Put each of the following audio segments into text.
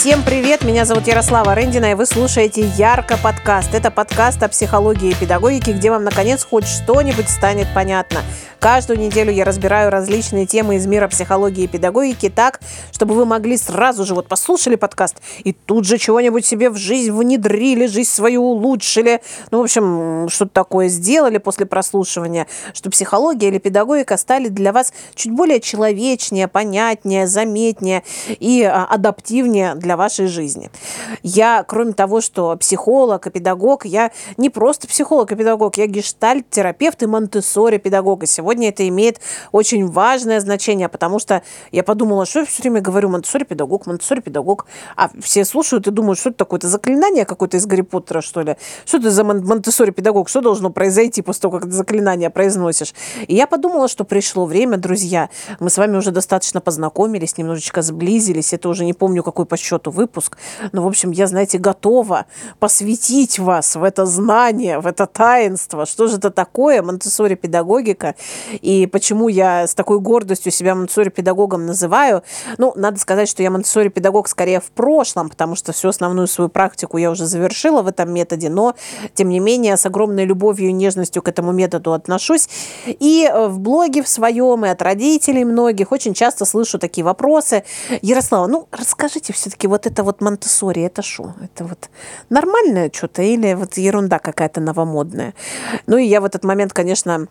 Всем привет, меня зовут Ярослава Рендина, и вы слушаете Ярко подкаст. Это подкаст о психологии и педагогике, где вам, наконец, хоть что-нибудь станет понятно. Каждую неделю я разбираю различные темы из мира психологии и педагогики так, чтобы вы могли сразу же вот послушали подкаст и тут же чего-нибудь себе в жизнь внедрили, жизнь свою улучшили. Ну, в общем, что-то такое сделали после прослушивания, что психология или педагогика стали для вас чуть более человечнее, понятнее, заметнее и а, адаптивнее для вашей жизни. Я, кроме того, что психолог и педагог, я не просто психолог и педагог, я гештальт-терапевт и монтессори-педагог. И сегодня это имеет очень важное значение, потому что я подумала, что я все время говорю монтессори-педагог, монтессори-педагог, а все слушают и думают, что это такое-то заклинание какое-то из Гарри Поттера, что ли? Что это за монтессори-педагог? Что должно произойти после того, как это заклинание произносишь? И я подумала, что пришло время, друзья. Мы с вами уже достаточно познакомились, немножечко сблизились. Это уже не помню, какой по счету выпуск. Но, в общем, я, знаете, готова посвятить вас в это знание, в это таинство. Что же это такое Монтессори педагогика и почему я с такой гордостью себя Монтессори педагогом называю? Ну, надо сказать, что я Монтессори педагог скорее в прошлом, потому что всю основную свою практику я уже завершила в этом методе, но, тем не менее, с огромной любовью и нежностью к этому методу отношусь. И э, в блоге в своем, и от родителей многих очень часто слышу такие вопросы. Ярослава, ну, расскажите все-таки вот это вот Монтессори, это что? Это вот нормальное что-то или вот ерунда какая-то новомодная? Ну, и я в этот момент, конечно,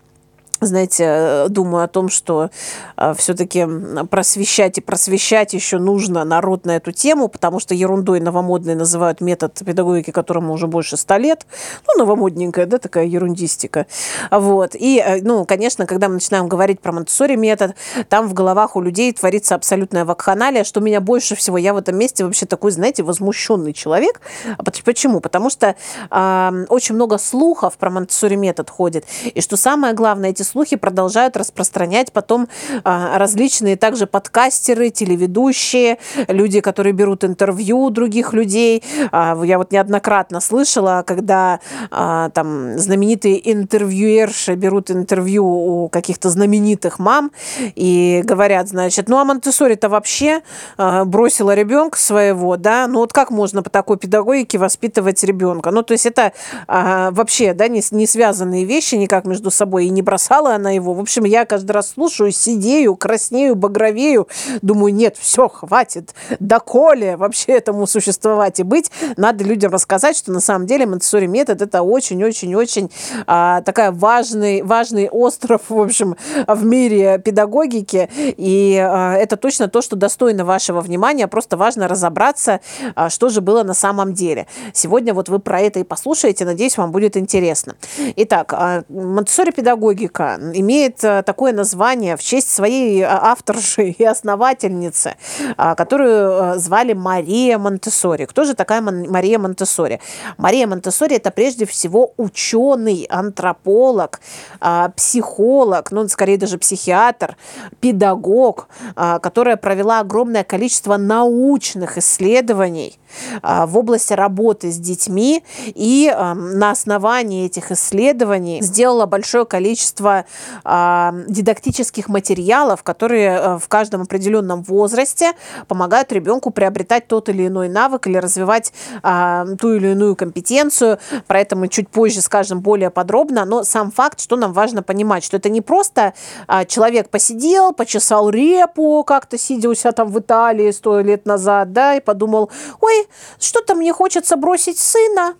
знаете, э, думаю о том, что э, все-таки просвещать и просвещать еще нужно народ на эту тему, потому что ерундой новомодной называют метод педагогики, которому уже больше ста лет. Ну, новомодненькая, да, такая ерундистика. Вот. И, э, ну, конечно, когда мы начинаем говорить про монтессори метод, там в головах у людей творится абсолютная вакханалия, что меня больше всего, я в этом месте вообще такой, знаете, возмущенный человек. А почему? Потому что э, очень много слухов про монтессори метод ходит. И что самое главное, эти слухи продолжают распространять потом а, различные также подкастеры, телеведущие, люди, которые берут интервью других людей. А, я вот неоднократно слышала, когда а, там знаменитые интервьюерши берут интервью у каких-то знаменитых мам и говорят, значит, ну а Монтессори-то вообще бросила ребенка своего, да, ну вот как можно по такой педагогике воспитывать ребенка? Ну то есть это вообще, да, не, не связанные вещи никак между собой и не бросала кричала она его. В общем, я каждый раз слушаю, сидею, краснею, багровею. Думаю, нет, все, хватит. Доколе вообще этому существовать и быть. Надо людям рассказать, что на самом деле Монтессори метод это очень-очень-очень а, такая важный, важный остров, в общем, в мире педагогики. И а, это точно то, что достойно вашего внимания. Просто важно разобраться, а, что же было на самом деле. Сегодня вот вы про это и послушаете. Надеюсь, вам будет интересно. Итак, а, Монтессори педагогика имеет э, такое название в честь своей э, авторши и основательницы, а, которую э, звали Мария Монтессори. Кто же такая Мария Монтессори? Мария Монтессори это прежде всего ученый, антрополог, а, психолог, ну, скорее даже психиатр, педагог, а, которая провела огромное количество научных исследований в области работы с детьми и на основании этих исследований сделала большое количество э, дидактических материалов, которые э, в каждом определенном возрасте помогают ребенку приобретать тот или иной навык или развивать э, ту или иную компетенцию. Про это мы чуть позже скажем более подробно. Но сам факт, что нам важно понимать, что это не просто э, человек посидел, почесал репу как-то, сидя у себя там в Италии сто лет назад, да, и подумал, ой, что-то мне хочется бросить сына,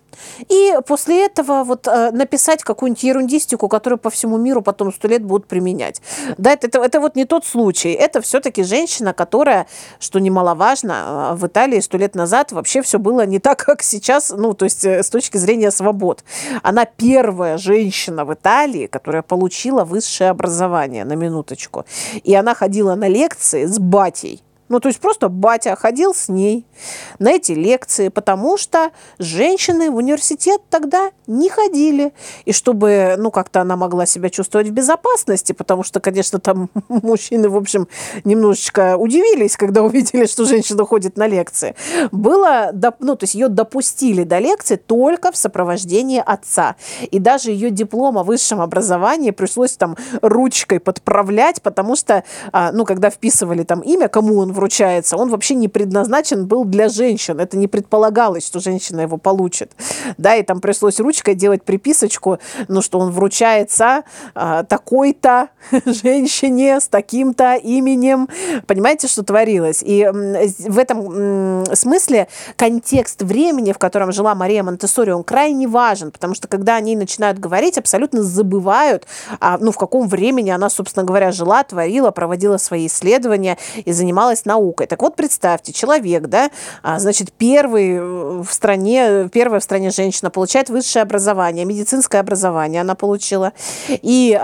и после этого вот э, написать какую-нибудь ерундистику, которую по всему миру потом сто лет будут применять. Да, это, это, это вот не тот случай. Это все-таки женщина, которая, что немаловажно, э, в Италии сто лет назад вообще все было не так, как сейчас, ну, то есть э, с точки зрения свобод. Она первая женщина в Италии, которая получила высшее образование, на минуточку. И она ходила на лекции с батей ну, то есть просто батя ходил с ней на эти лекции, потому что женщины в университет тогда не ходили. И чтобы, ну, как-то она могла себя чувствовать в безопасности, потому что, конечно, там мужчины, в общем, немножечко удивились, когда увидели, что женщина ходит на лекции. Было, ну, то есть ее допустили до лекции только в сопровождении отца. И даже ее диплом о высшем образовании пришлось там ручкой подправлять, потому что, а, ну, когда вписывали там имя, кому он вручается, он вообще не предназначен был для женщин. Это не предполагалось, что женщина его получит. Да, и там пришлось ручкой делать приписочку, ну, что он вручается а, такой-то женщине с таким-то именем. Понимаете, что творилось? И в этом смысле контекст времени, в котором жила Мария Монтессори, он крайне важен, потому что когда они начинают говорить, абсолютно забывают, а, ну, в каком времени она, собственно говоря, жила, творила, проводила свои исследования и занималась наукой. Так вот, представьте, человек, да, а, значит, первый в стране, первая в стране женщина получает высшее образование, медицинское образование она получила. И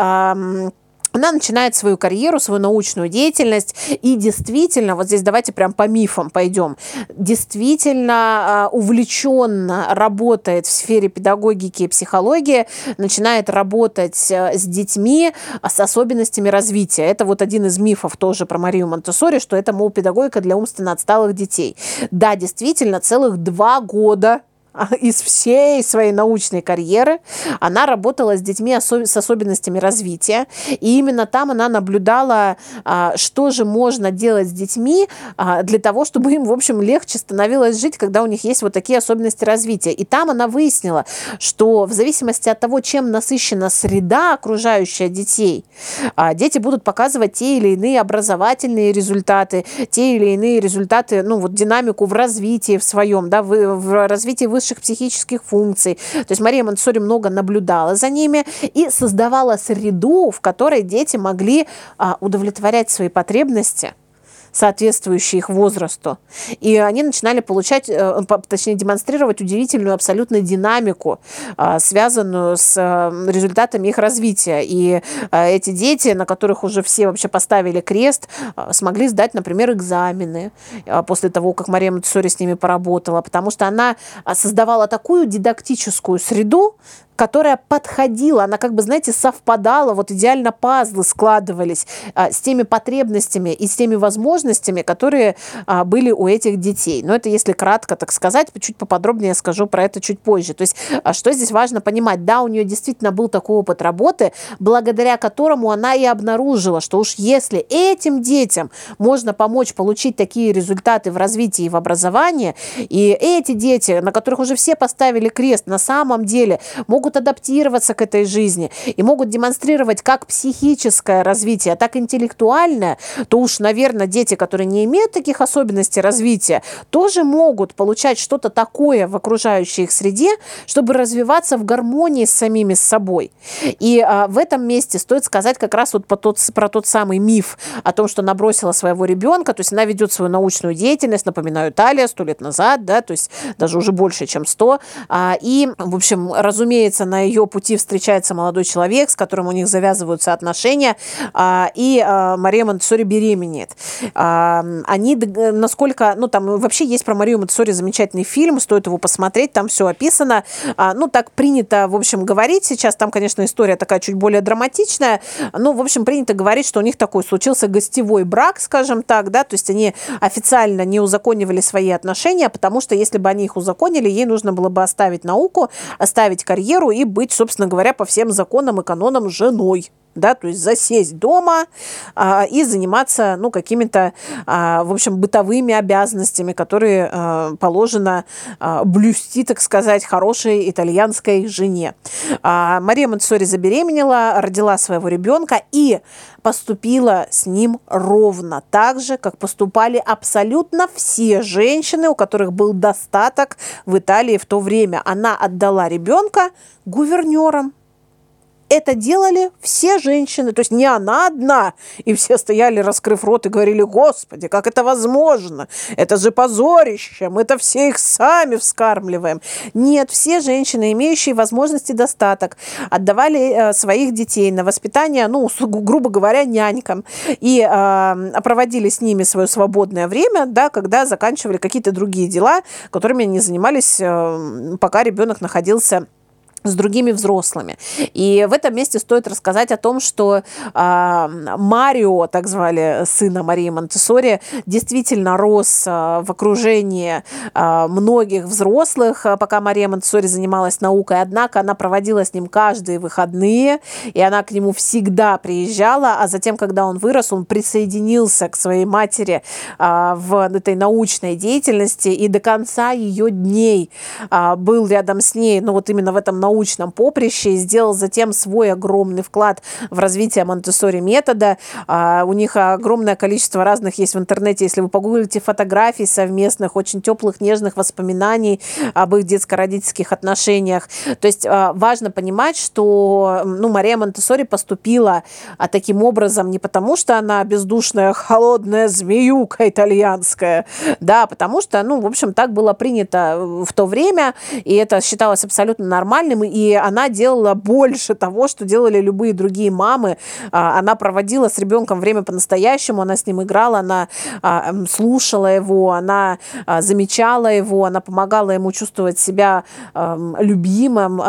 она начинает свою карьеру, свою научную деятельность, и действительно, вот здесь давайте прям по мифам пойдем, действительно э, увлеченно работает в сфере педагогики и психологии, начинает работать э, с детьми с особенностями развития. Это вот один из мифов тоже про Марию Монтессори, что это, мол, педагогика для умственно отсталых детей. Да, действительно, целых два года из всей своей научной карьеры она работала с детьми с особенностями развития. И именно там она наблюдала, а, что же можно делать с детьми а, для того, чтобы им, в общем, легче становилось жить, когда у них есть вот такие особенности развития. И там она выяснила, что в зависимости от того, чем насыщена среда, окружающая детей, а, дети будут показывать те или иные образовательные результаты, те или иные результаты, ну вот динамику в развитии в своем, да, в, в развитии высших высших психических функций. То есть Мария Монтессори много наблюдала за ними и создавала среду, в которой дети могли а, удовлетворять свои потребности – соответствующие их возрасту. И они начинали получать, э, точнее, демонстрировать удивительную абсолютно динамику, а, связанную с результатами их развития. И э, эти дети, на которых уже все вообще поставили крест, смогли сдать, например, экзамены после того, как Мария Монтессори с ними поработала, потому что она создавала такую дидактическую среду, которая подходила, она как бы, знаете, совпадала, вот идеально пазлы складывались а, с теми потребностями и с теми возможностями, которые а, были у этих детей. Но это если кратко, так сказать, чуть поподробнее я скажу про это чуть позже. То есть, а, что здесь важно понимать? Да, у нее действительно был такой опыт работы, благодаря которому она и обнаружила, что уж если этим детям можно помочь получить такие результаты в развитии и в образовании, и эти дети, на которых уже все поставили крест, на самом деле могут могут адаптироваться к этой жизни и могут демонстрировать как психическое развитие, так и интеллектуальное, то уж, наверное, дети, которые не имеют таких особенностей развития, тоже могут получать что-то такое в окружающей их среде, чтобы развиваться в гармонии с самими собой. И а, в этом месте стоит сказать как раз вот по тот, про тот самый миф о том, что набросила своего ребенка, то есть она ведет свою научную деятельность, напоминаю, Италия, сто лет назад, да, то есть даже уже больше, чем сто. А, и, в общем, разумеется, разумеется, на ее пути встречается молодой человек, с которым у них завязываются отношения, а, и а, Мария Монтессори беременеет. А, они, насколько, ну, там вообще есть про Марию Монтессори замечательный фильм, стоит его посмотреть, там все описано. Ну, так принято, в общем, говорить сейчас, там, конечно, история такая чуть более драматичная, ну, в общем, принято говорить, что у них такой случился гостевой брак, скажем так, да, то есть они официально не узаконивали свои отношения, потому что если бы они их узаконили, ей нужно было бы оставить науку, оставить карьеру, карьеру и быть, собственно говоря, по всем законам и канонам женой да, то есть засесть дома а, и заниматься, ну, какими-то, а, в общем, бытовыми обязанностями, которые а, положено а, блюсти, так сказать, хорошей итальянской жене. А, Мария Монтессори забеременела, родила своего ребенка и поступила с ним ровно так же, как поступали абсолютно все женщины, у которых был достаток в Италии в то время. Она отдала ребенка гувернерам это делали все женщины, то есть не она одна. И все стояли, раскрыв рот, и говорили, Господи, как это возможно? Это же позорище, мы-то все их сами вскармливаем. Нет, все женщины, имеющие возможности достаток, отдавали э, своих детей на воспитание, ну, грубо говоря, нянькам, и э, проводили с ними свое свободное время, да, когда заканчивали какие-то другие дела, которыми они занимались, э, пока ребенок находился с другими взрослыми. И в этом месте стоит рассказать о том, что э, Марио, так звали сына Марии Монтессори, действительно рос э, в окружении э, многих взрослых, пока Мария Монтессори занималась наукой. Однако она проводила с ним каждые выходные, и она к нему всегда приезжала, а затем, когда он вырос, он присоединился к своей матери э, в этой научной деятельности и до конца ее дней э, был рядом с ней, ну вот именно в этом научном научном поприще и сделал затем свой огромный вклад в развитие Монтессори метода. А, у них огромное количество разных есть в интернете. Если вы погуглите фотографий совместных, очень теплых, нежных воспоминаний об их детско-родительских отношениях. То есть а, важно понимать, что ну, Мария Монтессори поступила а, таким образом не потому, что она бездушная, холодная змеюка итальянская, да, потому что, ну, в общем, так было принято в то время, и это считалось абсолютно нормальным, и она делала больше того, что делали любые другие мамы. А, она проводила с ребенком время по-настоящему, она с ним играла, она а, слушала его, она а, замечала его, она помогала ему чувствовать себя любимым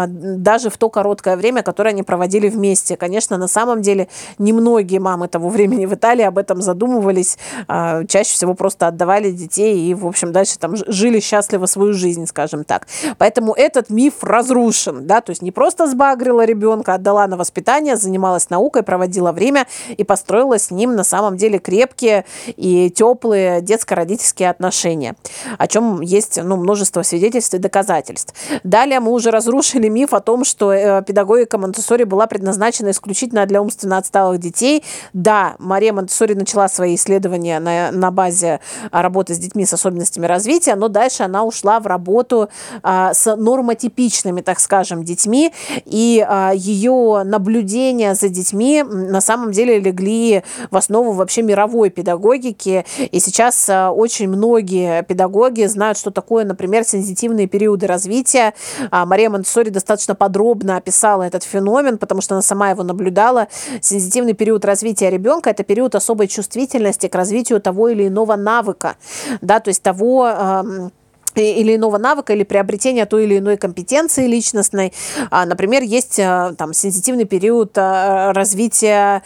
даже в то короткое время, которое они проводили вместе. Конечно, на самом деле немногие мамы того времени в Италии об этом задумывались, чаще всего просто отдавали детей и, в общем, дальше там жили счастливо свою жизнь, скажем так. Поэтому этот миф разрушен да, то есть не просто сбагрила ребенка, отдала на воспитание, занималась наукой, проводила время и построила с ним на самом деле крепкие и теплые детско-родительские отношения, о чем есть ну, множество свидетельств и доказательств. Далее мы уже разрушили миф о том, что э, педагогика Монтессори была предназначена исключительно для умственно отсталых детей. Да, Мария Монтессори начала свои исследования на, на базе работы с детьми с особенностями развития, но дальше она ушла в работу а, с нормотипичными, так скажем, скажем, детьми, и а, ее наблюдения за детьми на самом деле легли в основу вообще мировой педагогики, и сейчас а, очень многие педагоги знают, что такое, например, сензитивные периоды развития. А, Мария Монтессори достаточно подробно описала этот феномен, потому что она сама его наблюдала. Сензитивный период развития ребенка – это период особой чувствительности к развитию того или иного навыка, да, то есть того, или иного навыка или приобретения той или иной компетенции личностной. А, например, есть а, там сенситивный период а, развития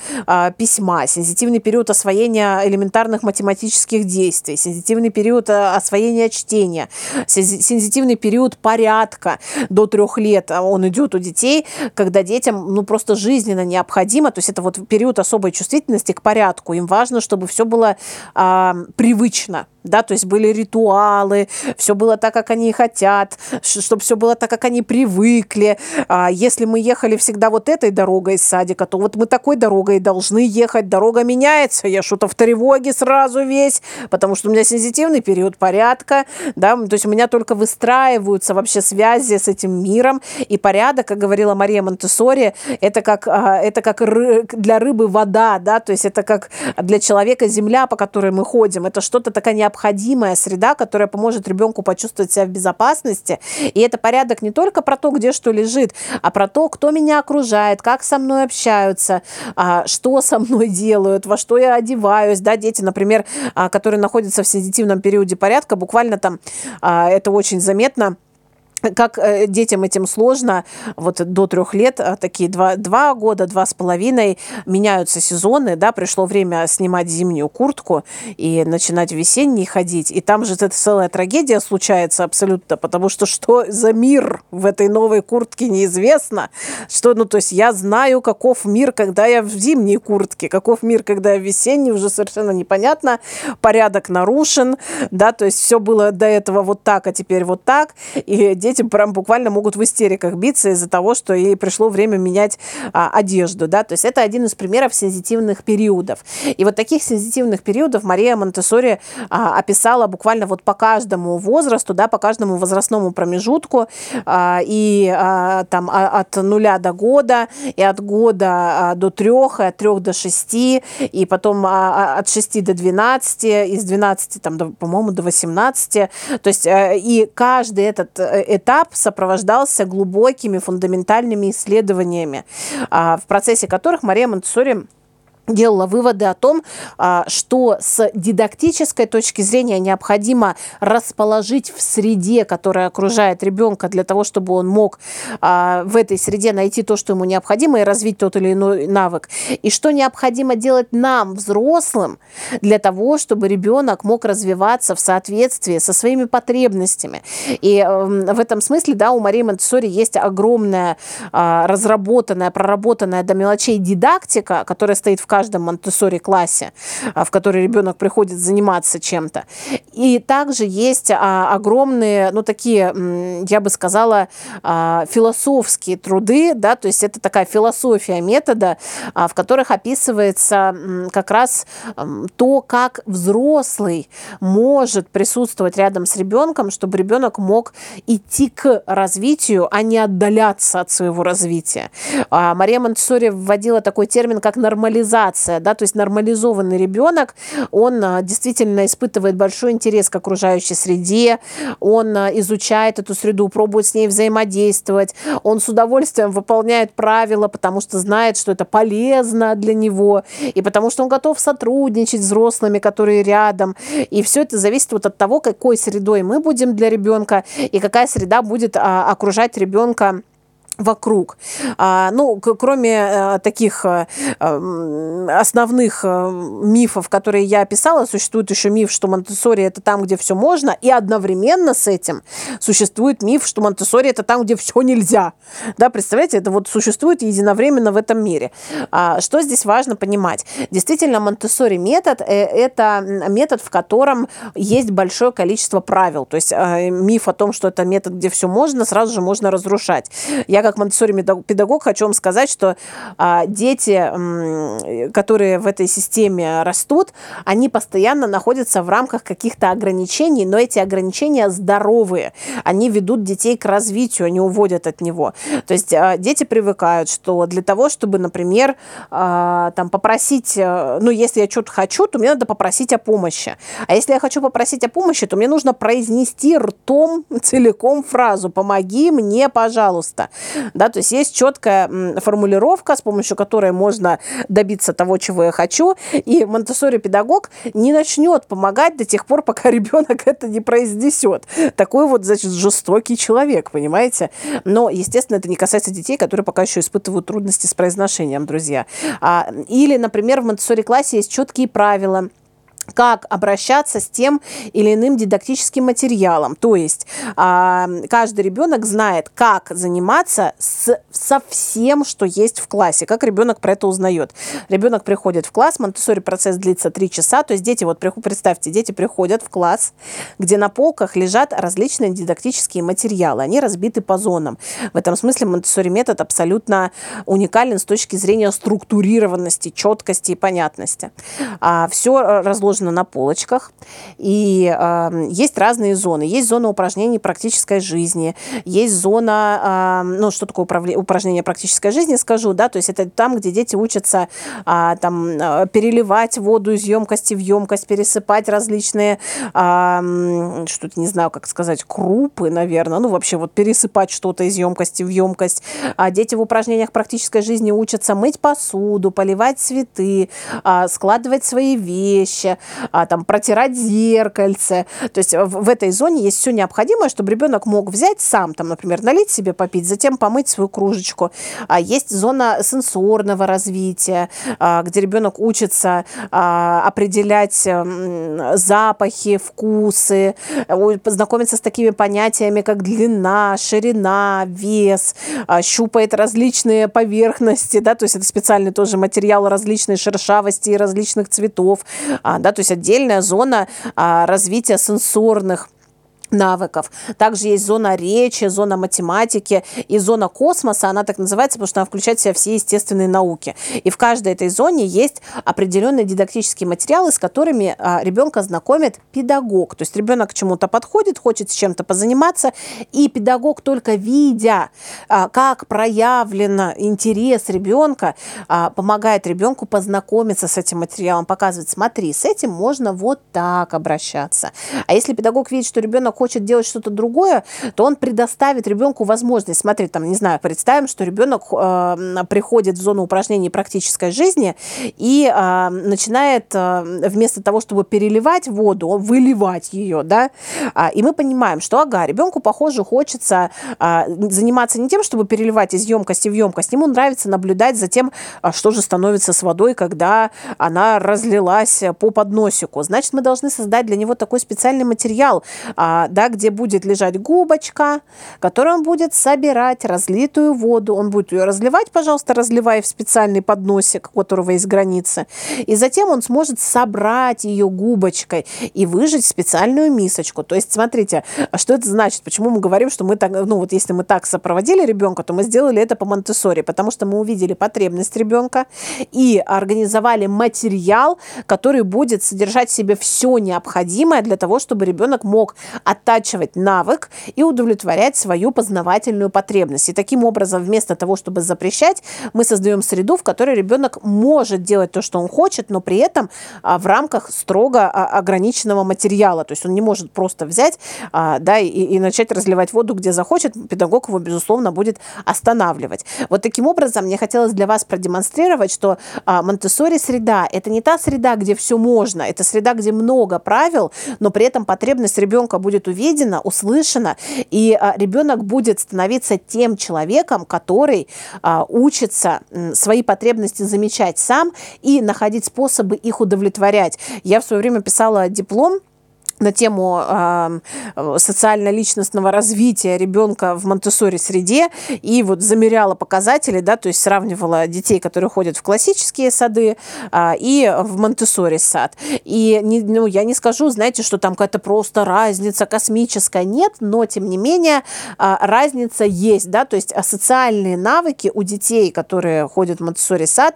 письма, сенситивный период освоения элементарных математических действий, сенситивный период освоения чтения, сенситивный период порядка до трех лет. Он идет у детей, когда детям ну, просто жизненно необходимо, то есть это вот период особой чувствительности к порядку. Им важно, чтобы все было а, привычно, да, то есть были ритуалы, все было так, как они хотят, чтобы все было так, как они привыкли. А если мы ехали всегда вот этой дорогой из садика, то вот мы такой дорогой должны ехать. Дорога меняется, я что-то в тревоге сразу весь, потому что у меня сензитивный период порядка, да, то есть у меня только выстраиваются вообще связи с этим миром, и порядок, как говорила Мария Монтессори, это как, а, это как для рыбы вода, да, то есть это как для человека земля, по которой мы ходим, это что-то такая необходимая среда, которая поможет ребенку почувствовать себя в безопасности. И это порядок не только про то, где что лежит, а про то, кто меня окружает, как со мной общаются, а, что со мной делают, во что я одеваюсь. Да, дети, например, а, которые находятся в сенситивном периоде порядка, буквально там а, это очень заметно – как э, детям этим сложно, вот до трех лет, а, такие два, два года, два с половиной, меняются сезоны, да, пришло время снимать зимнюю куртку и начинать весенний ходить, и там же это целая трагедия случается абсолютно, потому что что за мир в этой новой куртке неизвестно, что, ну, то есть я знаю, каков мир, когда я в зимней куртке, каков мир, когда я в весенней, уже совершенно непонятно, порядок нарушен, да, то есть все было до этого вот так, а теперь вот так, и дети дети прям буквально могут в истериках биться из-за того, что ей пришло время менять а, одежду, да, то есть это один из примеров сензитивных периодов. И вот таких сензитивных периодов Мария Монтессори а, описала буквально вот по каждому возрасту, да, по каждому возрастному промежутку, а, и а, там а, от нуля до года, и от года а, до трех, и от трех до шести, и потом а, а от шести до двенадцати, из двенадцати там, по-моему, до восемнадцати, то есть а, и каждый этот э, этап сопровождался глубокими фундаментальными исследованиями, а, в процессе которых Мария Монтессори делала выводы о том, а, что с дидактической точки зрения необходимо расположить в среде, которая окружает ребенка, для того, чтобы он мог а, в этой среде найти то, что ему необходимо, и развить тот или иной навык. И что необходимо делать нам, взрослым, для того, чтобы ребенок мог развиваться в соответствии со своими потребностями. И эм, в этом смысле, да, у Марии Монтессори есть огромная а, разработанная, проработанная до мелочей дидактика, которая стоит в каждом Монтессори классе, а, в который ребенок приходит заниматься чем-то. И также есть а, огромные, ну, такие, я бы сказала, а, философские труды, да, то есть это такая философия метода, в которых описывается как раз то, как взрослый может присутствовать рядом с ребенком, чтобы ребенок мог идти к развитию, а не отдаляться от своего развития. Мария Монтессори вводила такой термин, как нормализация нормализация, да, то есть нормализованный ребенок, он а, действительно испытывает большой интерес к окружающей среде, он а, изучает эту среду, пробует с ней взаимодействовать, он с удовольствием выполняет правила, потому что знает, что это полезно для него, и потому что он готов сотрудничать с взрослыми, которые рядом. И все это зависит вот от того, какой средой мы будем для ребенка и какая среда будет а, окружать ребенка вокруг. А, ну, кроме а, таких а, основных а, мифов, которые я описала, существует еще миф, что Монтессори это там, где все можно, и одновременно с этим существует миф, что Монтессори это там, где все нельзя. Да, представляете, это вот существует единовременно в этом мире. А, что здесь важно понимать? Действительно, Монтессори метод э, это метод, в котором есть большое количество правил. То есть миф о том, что это метод, где все можно, сразу же можно разрушать. Я как Монтессори педагог хочу вам сказать, что а, дети, которые в этой системе растут, они постоянно находятся в рамках каких-то ограничений, но эти ограничения здоровые. Они ведут детей к развитию, они уводят от него. То есть а, дети привыкают, что для того, чтобы, например, а, там попросить, э, ну, если я что-то хочу, то мне надо попросить о помощи. А если я хочу попросить о помощи, то мне нужно произнести ртом целиком фразу «помоги мне, пожалуйста». Да, то есть есть четкая формулировка, с помощью которой можно добиться того, чего я хочу, и Монтессори педагог не начнет помогать до тех пор, пока ребенок это не произнесет. Такой вот, значит, жестокий человек, понимаете? Но, естественно, это не касается детей, которые пока еще испытывают трудности с произношением, друзья. А, или, например, в Монтессори классе есть четкие правила – как обращаться с тем или иным дидактическим материалом. То есть а, каждый ребенок знает, как заниматься с, со всем, что есть в классе, как ребенок про это узнает. Ребенок приходит в класс, монтессори процесс длится 3 часа, то есть дети, вот представьте, дети приходят в класс, где на полках лежат различные дидактические материалы, они разбиты по зонам. В этом смысле монтессори метод абсолютно уникален с точки зрения структурированности, четкости и понятности. А, все разложено расположена на полочках. И э, есть разные зоны. Есть зона упражнений практической жизни, есть зона, э, ну, что такое упражнение практической жизни, скажу, да, то есть это там, где дети учатся э, там, переливать воду из емкости в емкость, пересыпать различные, э, что-то не знаю, как сказать, крупы, наверное, ну, вообще вот пересыпать что-то из емкости в емкость. А дети в упражнениях практической жизни учатся мыть посуду, поливать цветы, складывать свои вещи, а, там, протирать зеркальце. То есть в, в этой зоне есть все необходимое, чтобы ребенок мог взять сам, там, например, налить себе попить, затем помыть свою кружечку. А есть зона сенсорного развития, а, где ребенок учится а, определять запахи, вкусы, познакомиться с такими понятиями, как длина, ширина, вес, а, щупает различные поверхности, да, то есть это специальный тоже материал различной шершавости и различных цветов, а, да, то есть отдельная зона а, развития сенсорных навыков. Также есть зона речи, зона математики и зона космоса, она так называется, потому что она включает в себя все естественные науки. И в каждой этой зоне есть определенные дидактические материалы, с которыми а, ребенка знакомит педагог. То есть ребенок к чему-то подходит, хочет с чем-то позаниматься, и педагог только видя, а, как проявлен интерес ребенка, а, помогает ребенку познакомиться с этим материалом, показывает, смотри, с этим можно вот так обращаться. А если педагог видит, что ребенок хочет делать что-то другое, то он предоставит ребенку возможность. Смотри, там, не знаю, представим, что ребенок э, приходит в зону упражнений практической жизни и э, начинает э, вместо того, чтобы переливать воду, выливать ее, да, э, и мы понимаем, что, ага, ребенку, похоже, хочется э, заниматься не тем, чтобы переливать из емкости в емкость, ему нравится наблюдать за тем, что же становится с водой, когда она разлилась по подносику. Значит, мы должны создать для него такой специальный материал, а, да, где будет лежать губочка, которую он будет собирать разлитую воду. Он будет ее разливать, пожалуйста, разливая в специальный подносик, у которого есть границы. И затем он сможет собрать ее губочкой и выжать в специальную мисочку. То есть, смотрите, что это значит? Почему мы говорим, что мы так, ну вот если мы так сопроводили ребенка, то мы сделали это по монте потому что мы увидели потребность ребенка и организовали материал, который будет содержать в себе все необходимое для того, чтобы ребенок мог оттачивать навык и удовлетворять свою познавательную потребность. И таким образом, вместо того, чтобы запрещать, мы создаем среду, в которой ребенок может делать то, что он хочет, но при этом а, в рамках строго а, ограниченного материала. То есть он не может просто взять а, да, и, и начать разливать воду, где захочет. Педагог его, безусловно, будет останавливать. Вот таким образом мне хотелось для вас продемонстрировать, что монте среда – это не та среда, где все можно, это среда, где много правил, но при этом потребность ребенка будет увидена, услышана, и а, ребенок будет становиться тем человеком, который а, учится свои потребности замечать сам и находить способы их удовлетворять. Я в свое время писала диплом на тему э, социально-личностного развития ребенка в монте среде и вот замеряла показатели, да, то есть сравнивала детей, которые ходят в классические сады э, и в монте сад. И не, ну, я не скажу, знаете, что там какая-то просто разница космическая. Нет, но тем не менее э, разница есть, да, то есть социальные навыки у детей, которые ходят в монте сад,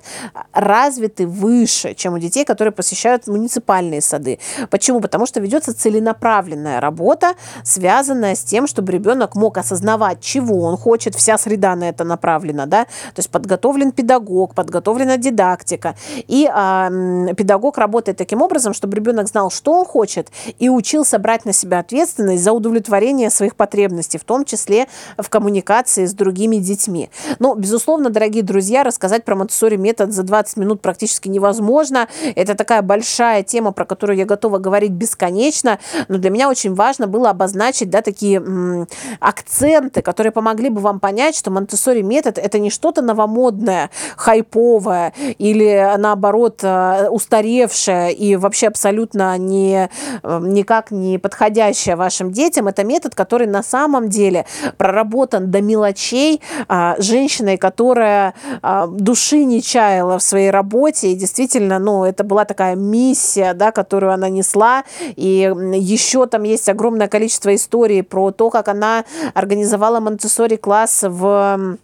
развиты выше, чем у детей, которые посещают муниципальные сады. Почему? Потому что ведется целенаправленная работа, связанная с тем, чтобы ребенок мог осознавать, чего он хочет, вся среда на это направлена, да, то есть подготовлен педагог, подготовлена дидактика, и а, педагог работает таким образом, чтобы ребенок знал, что он хочет, и учился брать на себя ответственность за удовлетворение своих потребностей, в том числе в коммуникации с другими детьми. Но, безусловно, дорогие друзья, рассказать про Монтессори метод за 20 минут практически невозможно. Это такая большая тема, про которую я готова говорить бесконечно, лично, но для меня очень важно было обозначить, да, такие м, акценты, которые помогли бы вам понять, что монте метод это не что-то новомодное, хайповое или наоборот э, устаревшее и вообще абсолютно не, э, никак не подходящее вашим детям. Это метод, который на самом деле проработан до мелочей а, женщиной, которая а, души не чаяла в своей работе и действительно, ну, это была такая миссия, да, которую она несла, и еще там есть огромное количество историй про то, как она организовала монтессори класс в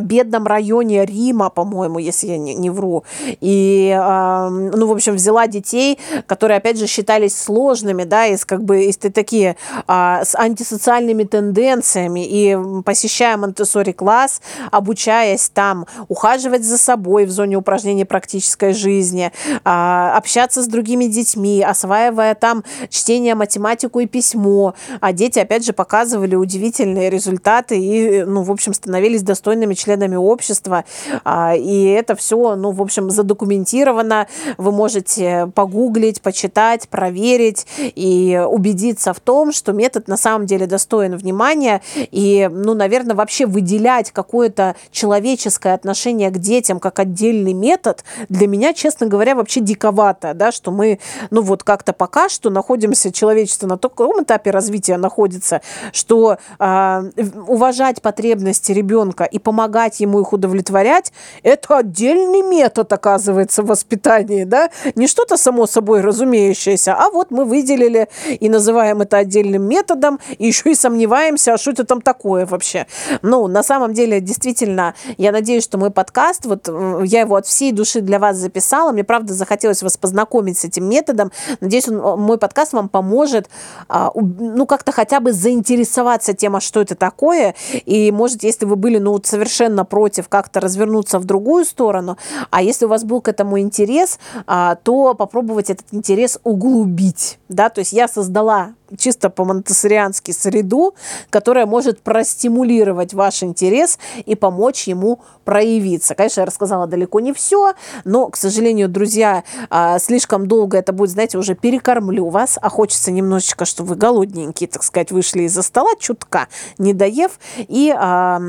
бедном районе Рима, по-моему, если я не, не вру. И, э, ну, в общем, взяла детей, которые, опять же, считались сложными, да, из как бы из такие э, с антисоциальными тенденциями. И посещая монте класс, обучаясь там ухаживать за собой в зоне упражнений практической жизни, э, общаться с другими детьми, осваивая там чтение, математику и письмо. А дети, опять же, показывали удивительные результаты и, ну, в общем, становились достойными постоянными членами общества. А, и это все, ну, в общем, задокументировано. Вы можете погуглить, почитать, проверить и убедиться в том, что метод на самом деле достоин внимания. И, ну, наверное, вообще выделять какое-то человеческое отношение к детям как отдельный метод для меня, честно говоря, вообще диковато, да, что мы, ну, вот как-то пока что находимся, человечество на таком этапе развития находится, что э, уважать потребности ребенка и помогать помогать ему их удовлетворять, это отдельный метод, оказывается, в воспитании, да? Не что-то само собой разумеющееся, а вот мы выделили и называем это отдельным методом, и еще и сомневаемся, а что это там такое вообще. Ну, на самом деле, действительно, я надеюсь, что мой подкаст, вот э, я его от всей души для вас записала, мне, правда, захотелось вас познакомить с этим методом. Надеюсь, он, мой подкаст вам поможет, а, ну, как-то хотя бы заинтересоваться тем, а что это такое, и, может, если вы были, ну, совершенно совершенно против как-то развернуться в другую сторону. А если у вас был к этому интерес, а, то попробовать этот интерес углубить. Да? То есть я создала чисто по-монтессориански среду, которая может простимулировать ваш интерес и помочь ему проявиться. Конечно, я рассказала далеко не все, но, к сожалению, друзья, а, слишком долго это будет, знаете, уже перекормлю вас, а хочется немножечко, чтобы вы голодненькие, так сказать, вышли из-за стола чутка, не доев, и а,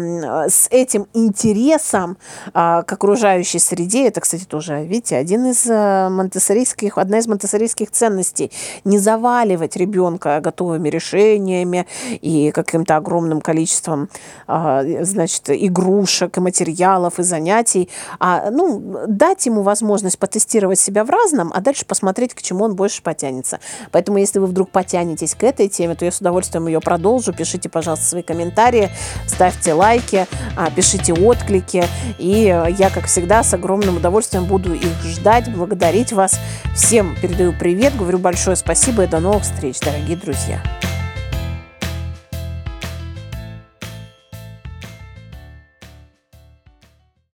с этим интересом а, к окружающей среде, это, кстати, тоже, видите, один из а, монтессорийских, одна из монтессорийских ценностей, не заваливать ребенка готовыми решениями и каким-то огромным количеством, а, значит, игрушек и материалов и занятий, а, ну, дать ему возможность потестировать себя в разном, а дальше посмотреть, к чему он больше потянется. Поэтому, если вы вдруг потянетесь к этой теме, то я с удовольствием ее продолжу. Пишите, пожалуйста, свои комментарии, ставьте лайки, а, пишите отклики. И я, как всегда, с огромным удовольствием буду их ждать, благодарить вас. Всем передаю привет, говорю большое спасибо и до новых встреч, дорогие друзья.